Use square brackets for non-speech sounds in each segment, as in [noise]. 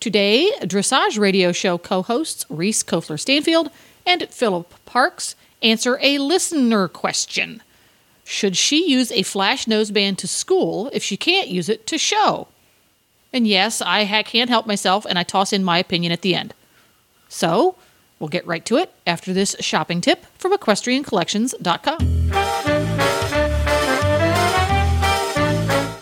Today, Dressage Radio Show co hosts Reese Koffler Stanfield and Philip Parkes answer a listener question Should she use a flash noseband to school if she can't use it to show? And yes, I ha- can't help myself, and I toss in my opinion at the end. So, we'll get right to it after this shopping tip from equestriancollections.com.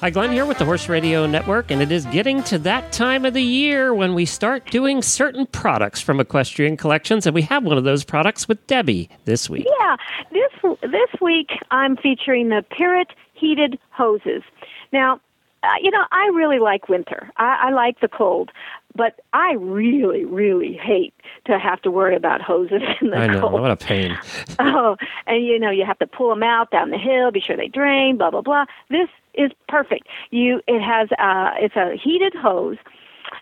Hi, Glenn here with the Horse Radio Network, and it is getting to that time of the year when we start doing certain products from Equestrian Collections, and we have one of those products with Debbie this week. Yeah, this this week I'm featuring the Pirit heated hoses. Now, uh, you know, I really like winter. I, I like the cold, but I really, really hate to have to worry about hoses [laughs] in the I know, cold. what a pain. [laughs] Oh, and you know, you have to pull them out down the hill, be sure they drain, blah blah blah. This is perfect. You, it has, uh, it's a heated hose.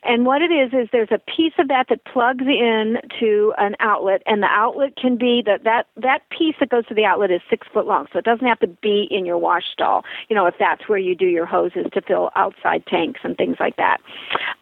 And what it is is there's a piece of that that plugs in to an outlet, and the outlet can be that that that piece that goes to the outlet is six foot long, so it doesn't have to be in your wash stall. You know, if that's where you do your hoses to fill outside tanks and things like that.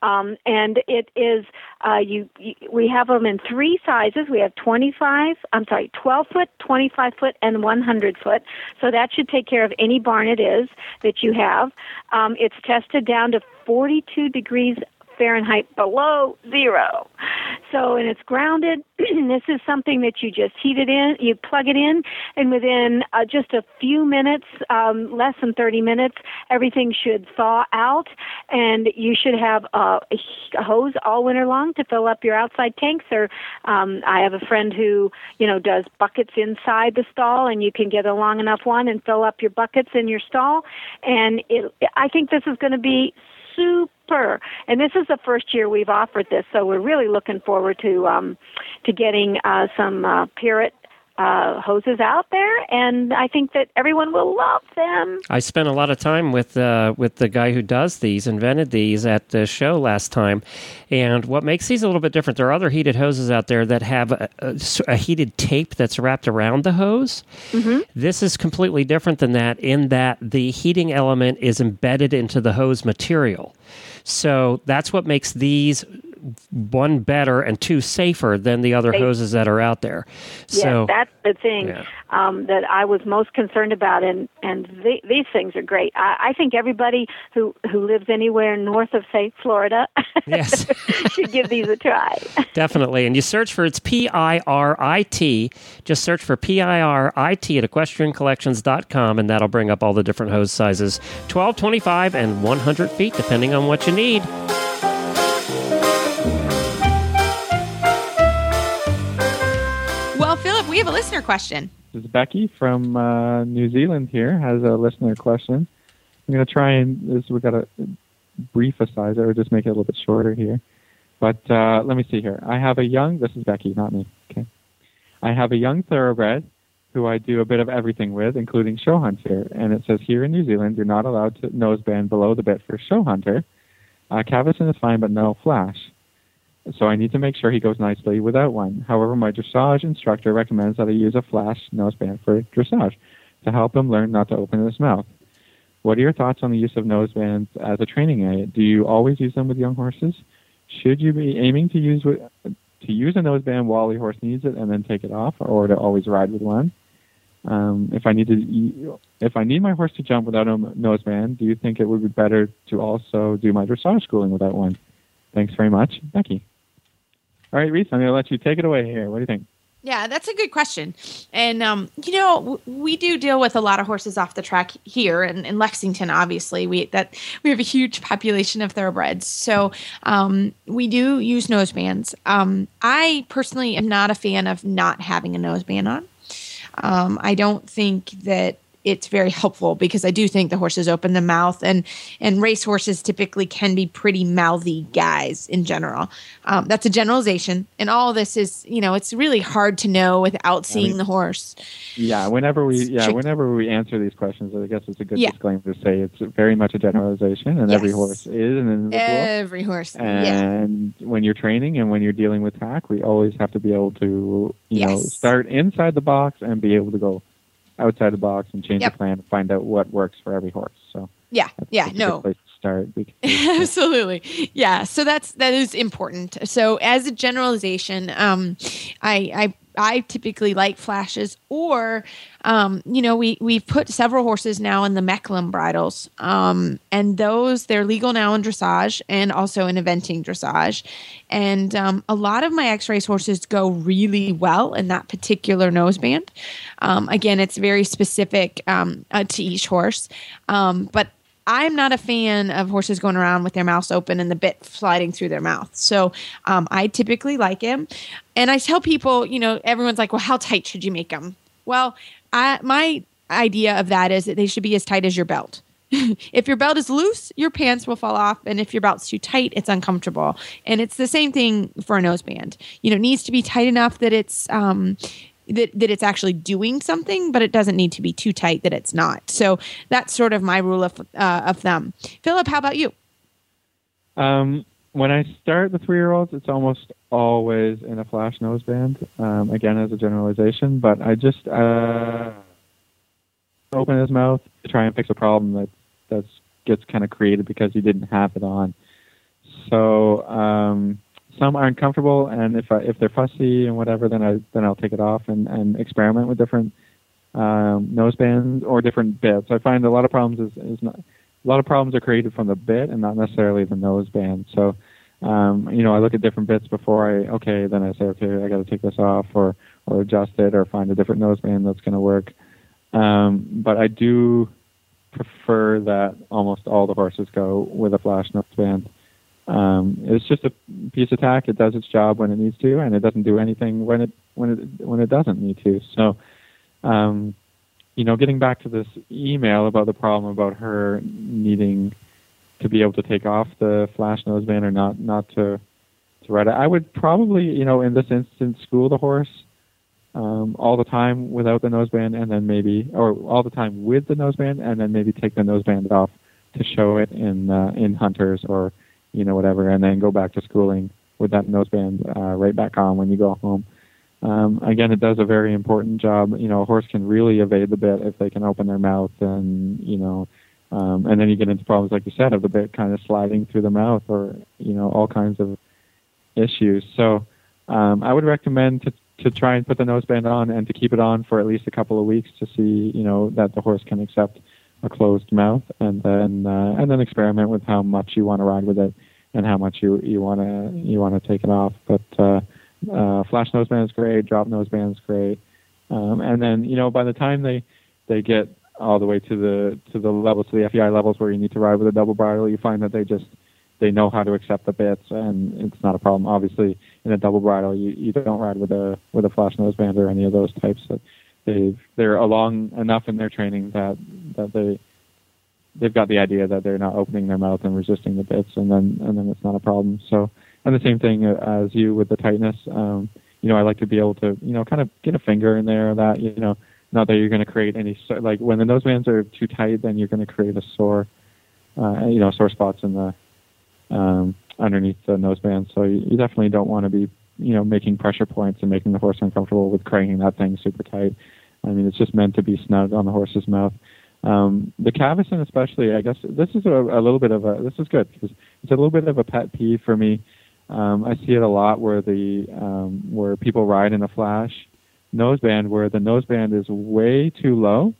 Um, and it is uh, you, you. We have them in three sizes. We have 25. I'm sorry, 12 foot, 25 foot, and 100 foot. So that should take care of any barn it is that you have. Um, it's tested down to 42 degrees Fahrenheit below zero. So, and it's grounded. [clears throat] this is something that you just heat it in, you plug it in, and within uh, just a few minutes, um, less than 30 minutes, everything should thaw out, and you should have a, a hose all winter long to fill up your outside tanks. Or um, I have a friend who, you know, does buckets inside the stall, and you can get a long enough one and fill up your buckets in your stall. And it, I think this is going to be super. And this is the first year we've offered this, so we're really looking forward to um, to getting uh, some uh, Pirit uh, hoses out there, and I think that everyone will love them. I spent a lot of time with uh, with the guy who does these, invented these at the show last time. And what makes these a little bit different, there are other heated hoses out there that have a, a, a heated tape that's wrapped around the hose. Mm-hmm. This is completely different than that in that the heating element is embedded into the hose material. So that's what makes these one better and two safer than the other Safe. hoses that are out there. So yes, that's the thing yeah. um, that I was most concerned about, and and the, these things are great. I, I think everybody who who lives anywhere north of say Florida [laughs] Yes. should give these a try. [laughs] Definitely. And you search for it's P I R I T. Just search for P I R I T at equestriancollections.com, and that'll bring up all the different hose sizes 12, 25, and 100 feet, depending on what you need. Have a listener question. This is Becky from uh, New Zealand here has a listener question. I'm going to try and this we got to brief size it or just make it a little bit shorter here. But uh, let me see here. I have a young. This is Becky, not me. Okay. I have a young thoroughbred who I do a bit of everything with, including show hunter. And it says here in New Zealand, you're not allowed to noseband below the bit for show hunter. Uh, Cavesson is fine, but no flash. So I need to make sure he goes nicely without one. However, my dressage instructor recommends that I use a flash noseband for dressage to help him learn not to open his mouth. What are your thoughts on the use of nosebands as a training aid? Do you always use them with young horses? Should you be aiming to use to use a noseband while your horse needs it and then take it off, or to always ride with one? Um, if I need to, if I need my horse to jump without a noseband, do you think it would be better to also do my dressage schooling without one? Thanks very much, Becky. All right, Reese, I'm going to let you take it away here. What do you think? Yeah, that's a good question. And, um, you know, w- we do deal with a lot of horses off the track here in, in Lexington, obviously. We that we have a huge population of thoroughbreds. So um, we do use nosebands. Um, I personally am not a fan of not having a noseband on. Um, I don't think that it's very helpful because I do think the horses open the mouth, and and race horses typically can be pretty mouthy guys in general. Um, that's a generalization, and all this is you know it's really hard to know without seeing mean- the horse. Yeah, whenever we yeah whenever we answer these questions, I guess it's a good Yeah. disclaimer to say it's very much a generalization, and every horse is an individual. Every horse, yeah, And when you're training and when you're dealing with tack, we always have to be able to, you know, start inside the box and be able to go outside the box and change Yep. the plan and find out what works for every horse. So yeah, yeah. No, to start. [laughs] Absolutely. Yeah. So that's that is important. So as a generalization, um, I I I typically like flashes or um, you know, we we've put several horses now in the Micklem bridles. Um, and those they're legal now in dressage and also in eventing dressage. And um, a lot of my X-race horses go really well in that particular noseband. Um, again, it's very specific um, uh, to each horse. Um, but I'm not a fan of horses going around with their mouths open and the bit sliding through their mouth. So um, I typically like him. And I tell people, you know, everyone's like, well, how tight should you make them? Well, I, my idea of that is that they should be as tight as your belt. [laughs] if your belt is loose, your pants will fall off. And if your belt's too tight, it's uncomfortable. And it's the same thing for a noseband. You know, it needs to be tight enough that it's um, that, that it's actually doing something, but it doesn't need to be too tight that it's not. So that's sort of my rule of uh, of thumb. Philip, how about you? Um, when I start the three-year-olds, it's almost always in a flash noseband. Um, again, as a generalization, but I just uh, open his mouth to try and fix a problem that that gets kind of created because he didn't have it on. So um, some aren't comfortable, and if I, if they're fussy and whatever, then I then I'll take it off and, and experiment with different um, nosebands or different bits. I find a lot of problems is, is not a lot of problems are created from the bit and not necessarily the noseband. So, um, you know, I look at different bits before I okay, then I say okay, I got to take this off or or adjust it or find a different noseband that's going to work. Um, but I do prefer that almost all the horses go with a flash noseband. Um, it's just a piece of tack. It does its job when it needs to, and it doesn't do anything when it when it when it doesn't need to. So, um, you know, getting back to this email about the problem about her needing to be able to take off the flash noseband or not not to to ride it, I would probably, you know, in this instance, school the horse um, all the time without the noseband, and then maybe, or all the time with the noseband, and then maybe take the noseband off to show it in uh, in hunters or you know whatever, and then go back to schooling with that noseband uh, right back on when you go home. Um, again, it does a very important job. You know, a horse can really evade the bit if they can open their mouth, and you know, um, and then you get into problems like you said of the bit kind of sliding through the mouth, or you know, all kinds of issues. So, um, I would recommend to to try and put the noseband on and to keep it on for at least a couple of weeks to see, you know, that the horse can accept a closed mouth, and then uh, and then experiment with how much you want to ride with it and how much you you want to you want to take it off. But uh, uh, flash noseband is great, drop noseband is great, um, and then you know by the time they they get all the way to the to the levels to the FEI levels where you need to ride with a double bridle, you find that they just they know how to accept the bits and it's not a problem. Obviously, in a double bridle, you, you don't ride with a with a flash noseband or any of those types. That they've they're along enough in their training that that they they've got the idea that they're not opening their mouth and resisting the bits, and then and then it's not a problem. So, and the same thing as you with the tightness. Um, you know, I like to be able to you know kind of get a finger in there. That you know, not that you're going to create any like when the nosebands are too tight, then you're going to create a sore, uh, you know, sore spots in the um, underneath the noseband. So you, you definitely don't want to be you know making pressure points and making the horse uncomfortable with cranking that thing super tight. I mean, it's just meant to be snug on the horse's mouth. Um, the cavesson, especially, I guess this is a, a little bit of a this is good because it's a little bit of a pet peeve for me. Um, I see it a lot where the um, where people ride in a flash noseband where the noseband is way too low.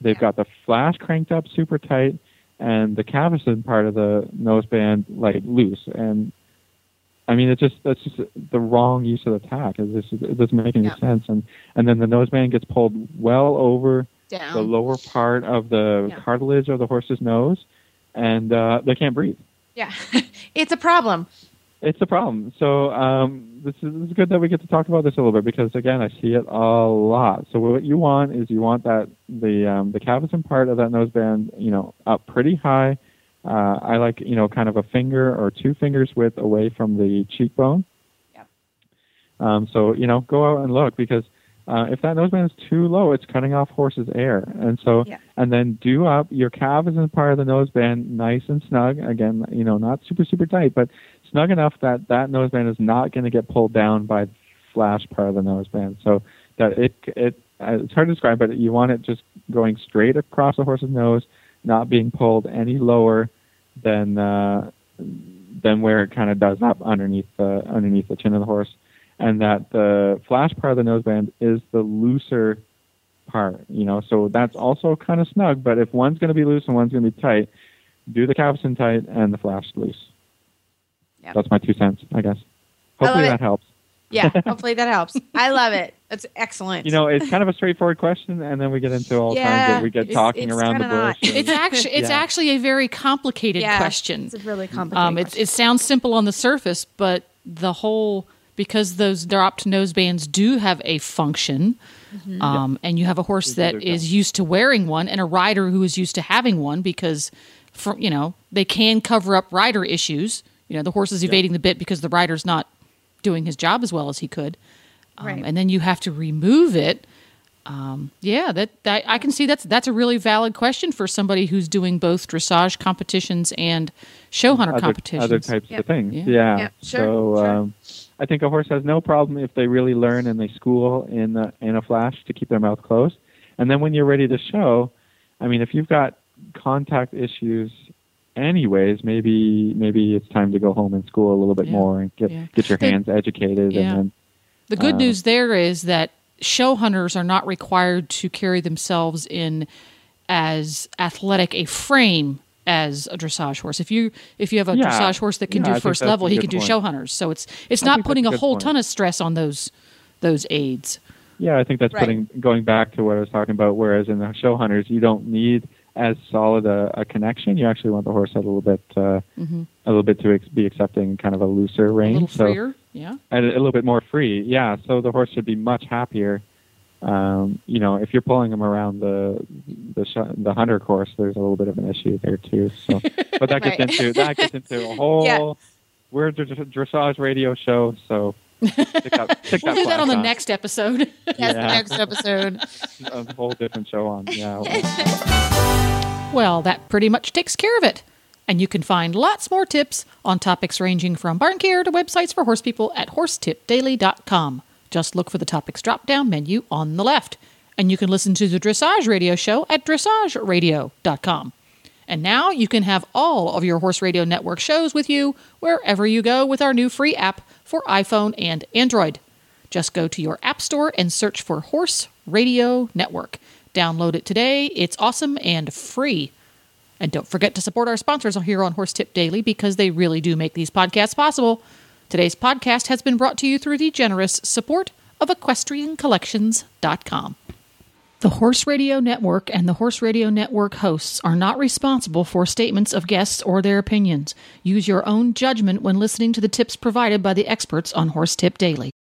They've got the flash cranked up super tight and the cavesson part of the noseband like loose. And I mean, it's just that's just the wrong use of the tack. It, just, it doesn't make any Yeah. sense. And and then the noseband gets pulled well over Down. the lower part of the Yeah. cartilage of the horse's nose, and uh, they can't breathe. Yeah, [laughs] it's a problem. It's a problem. So um, this, is, this is good that we get to talk about this a little bit because again, I see it a lot. So what you want is you want that the um, the cavesson part of that noseband, you know, up pretty high. Uh, I like you know kind of a finger or two fingers width away from the cheekbone. Yep. Um, so you know, go out and look because uh, if that noseband is too low, it's cutting off horse's air, and so Yeah. and then do up your cavesson part of the noseband nice and snug. Again, you know, not super super tight, but snug enough that that noseband is not going to get pulled down by the flash part of the noseband. So that it it uh, it's hard to describe, but you want it just going straight across the horse's nose, not being pulled any lower than uh, than where it kind of does up underneath the underneath the chin of the horse, and that the flash part of the noseband is the looser part. You know, so that's also kind of snug. But if one's going to be loose and one's going to be tight, do the cavesson tight and the flash loose. Yep. That's my two cents, I guess. I love Hopefully it. that helps. Yeah, [laughs] hopefully that helps. I love it. That's excellent. You know, it's kind of a straightforward question, and then we get into all kinds Yeah, of we get talking it's around the bush. and- It's actually it's Yeah. actually a very complicated yeah, question. It's a really complicated. Um, it, question. it sounds simple on the surface, but the whole because those dropped nosebands do have a function, Mm-hmm. um, and you have a horse These that other is guys. used to wearing one, and a rider who is used to having one, because from you know they can cover up rider issues. You know the horse is evading the bit because the rider's not doing his job as well as he could, um, Right. and then you have to remove it. Um, yeah, that, that I can see that's that's a really valid question for somebody who's doing both dressage competitions and show hunter other, competitions. other types Yep. of things. Yeah. Yeah. Yep, sure, So sure. Um, I think a horse has no problem if they really learn and they school in the, in a flash to keep their mouth closed. And then when you're ready to show, I mean, if you've got contact issues, anyways, maybe maybe it's time to go home and school a little bit Yeah. more and get Yeah. get your The- hands educated Yeah. and then The good Uh, news there is that show hunters are not required to carry themselves in as athletic a frame as a dressage horse. If you if you have a Yeah. dressage horse that can Yeah, do think first level, he good can do point. show hunters. So it's it's I not putting a a whole point. ton of stress on those those aids. Yeah, I think that's Right. putting going back to what I was talking about. Whereas in the show hunters, you don't need as solid a, a connection. You actually want the horse a little bit, uh, a little bit to ex- be accepting kind of a looser A range, little so. Yeah. and a, a little bit more free. Yeah, so the horse should be much happier. Um, you know, if you're pulling them around the the sh- the hunter course, there's a little bit of an issue there too. So, [laughs] but that gets Right. into that gets into a whole. Yeah. We're a dressage radio show, so stick stick We'll that do that on the next episode. [laughs] That's Yeah. the next episode. [laughs] a whole different show on. Yeah. Well, that pretty much takes care of it. And you can find lots more tips on topics ranging from barn care to websites for horse people at horsetipdaily.com. Just look for the topics drop down menu on the left. And you can listen to the Dressage Radio Show at dressageradio.com. And now you can have all of your Horse Radio Network shows with you wherever you go with our new free app for iPhone and Android. Just go to your App Store and search for Horse Radio Network. Download it today. It's awesome and free. And don't forget to support our sponsors here on Horse Tip Daily because they really do make these podcasts possible. Today's podcast has been brought to you through the generous support of EquestrianCollections.com. The Horse Radio Network and the Horse Radio Network hosts are not responsible for statements of guests or their opinions. Use your own judgment when listening to the tips provided by the experts on Horse Tip Daily.